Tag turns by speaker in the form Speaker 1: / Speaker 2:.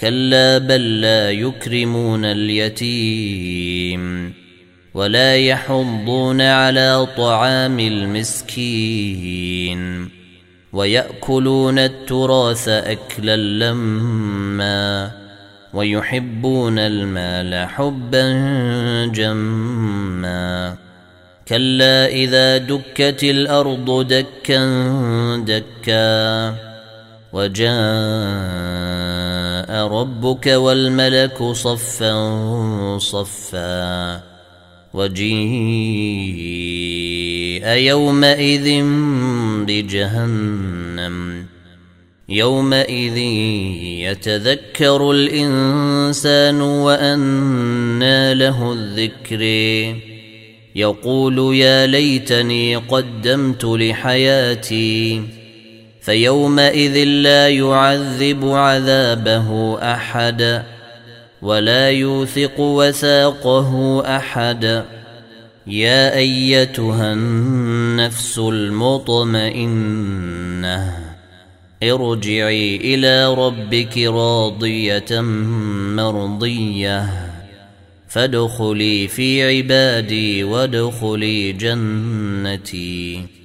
Speaker 1: كلا بل لا يكرمون اليتيم ولا يحضون على طعام المسكين ويأكلون التراث أكلا لمّا ويحبون المال حبا جما كلا إذا دكت الأرض دكا دكا ربك والملك صفا صفا وجيء يومئذ بجهنم يومئذ يتذكر الإنسان وأنى له الذكر يقول يا ليتني قدمت لحياتي فيومئذ لا يعذب عذابه أحد ولا يوثق وثاقه أحد يا أيتها النفس المطمئنة ارجعي إلى ربك راضية مرضية فادخلي في عبادي وادخلي جنتي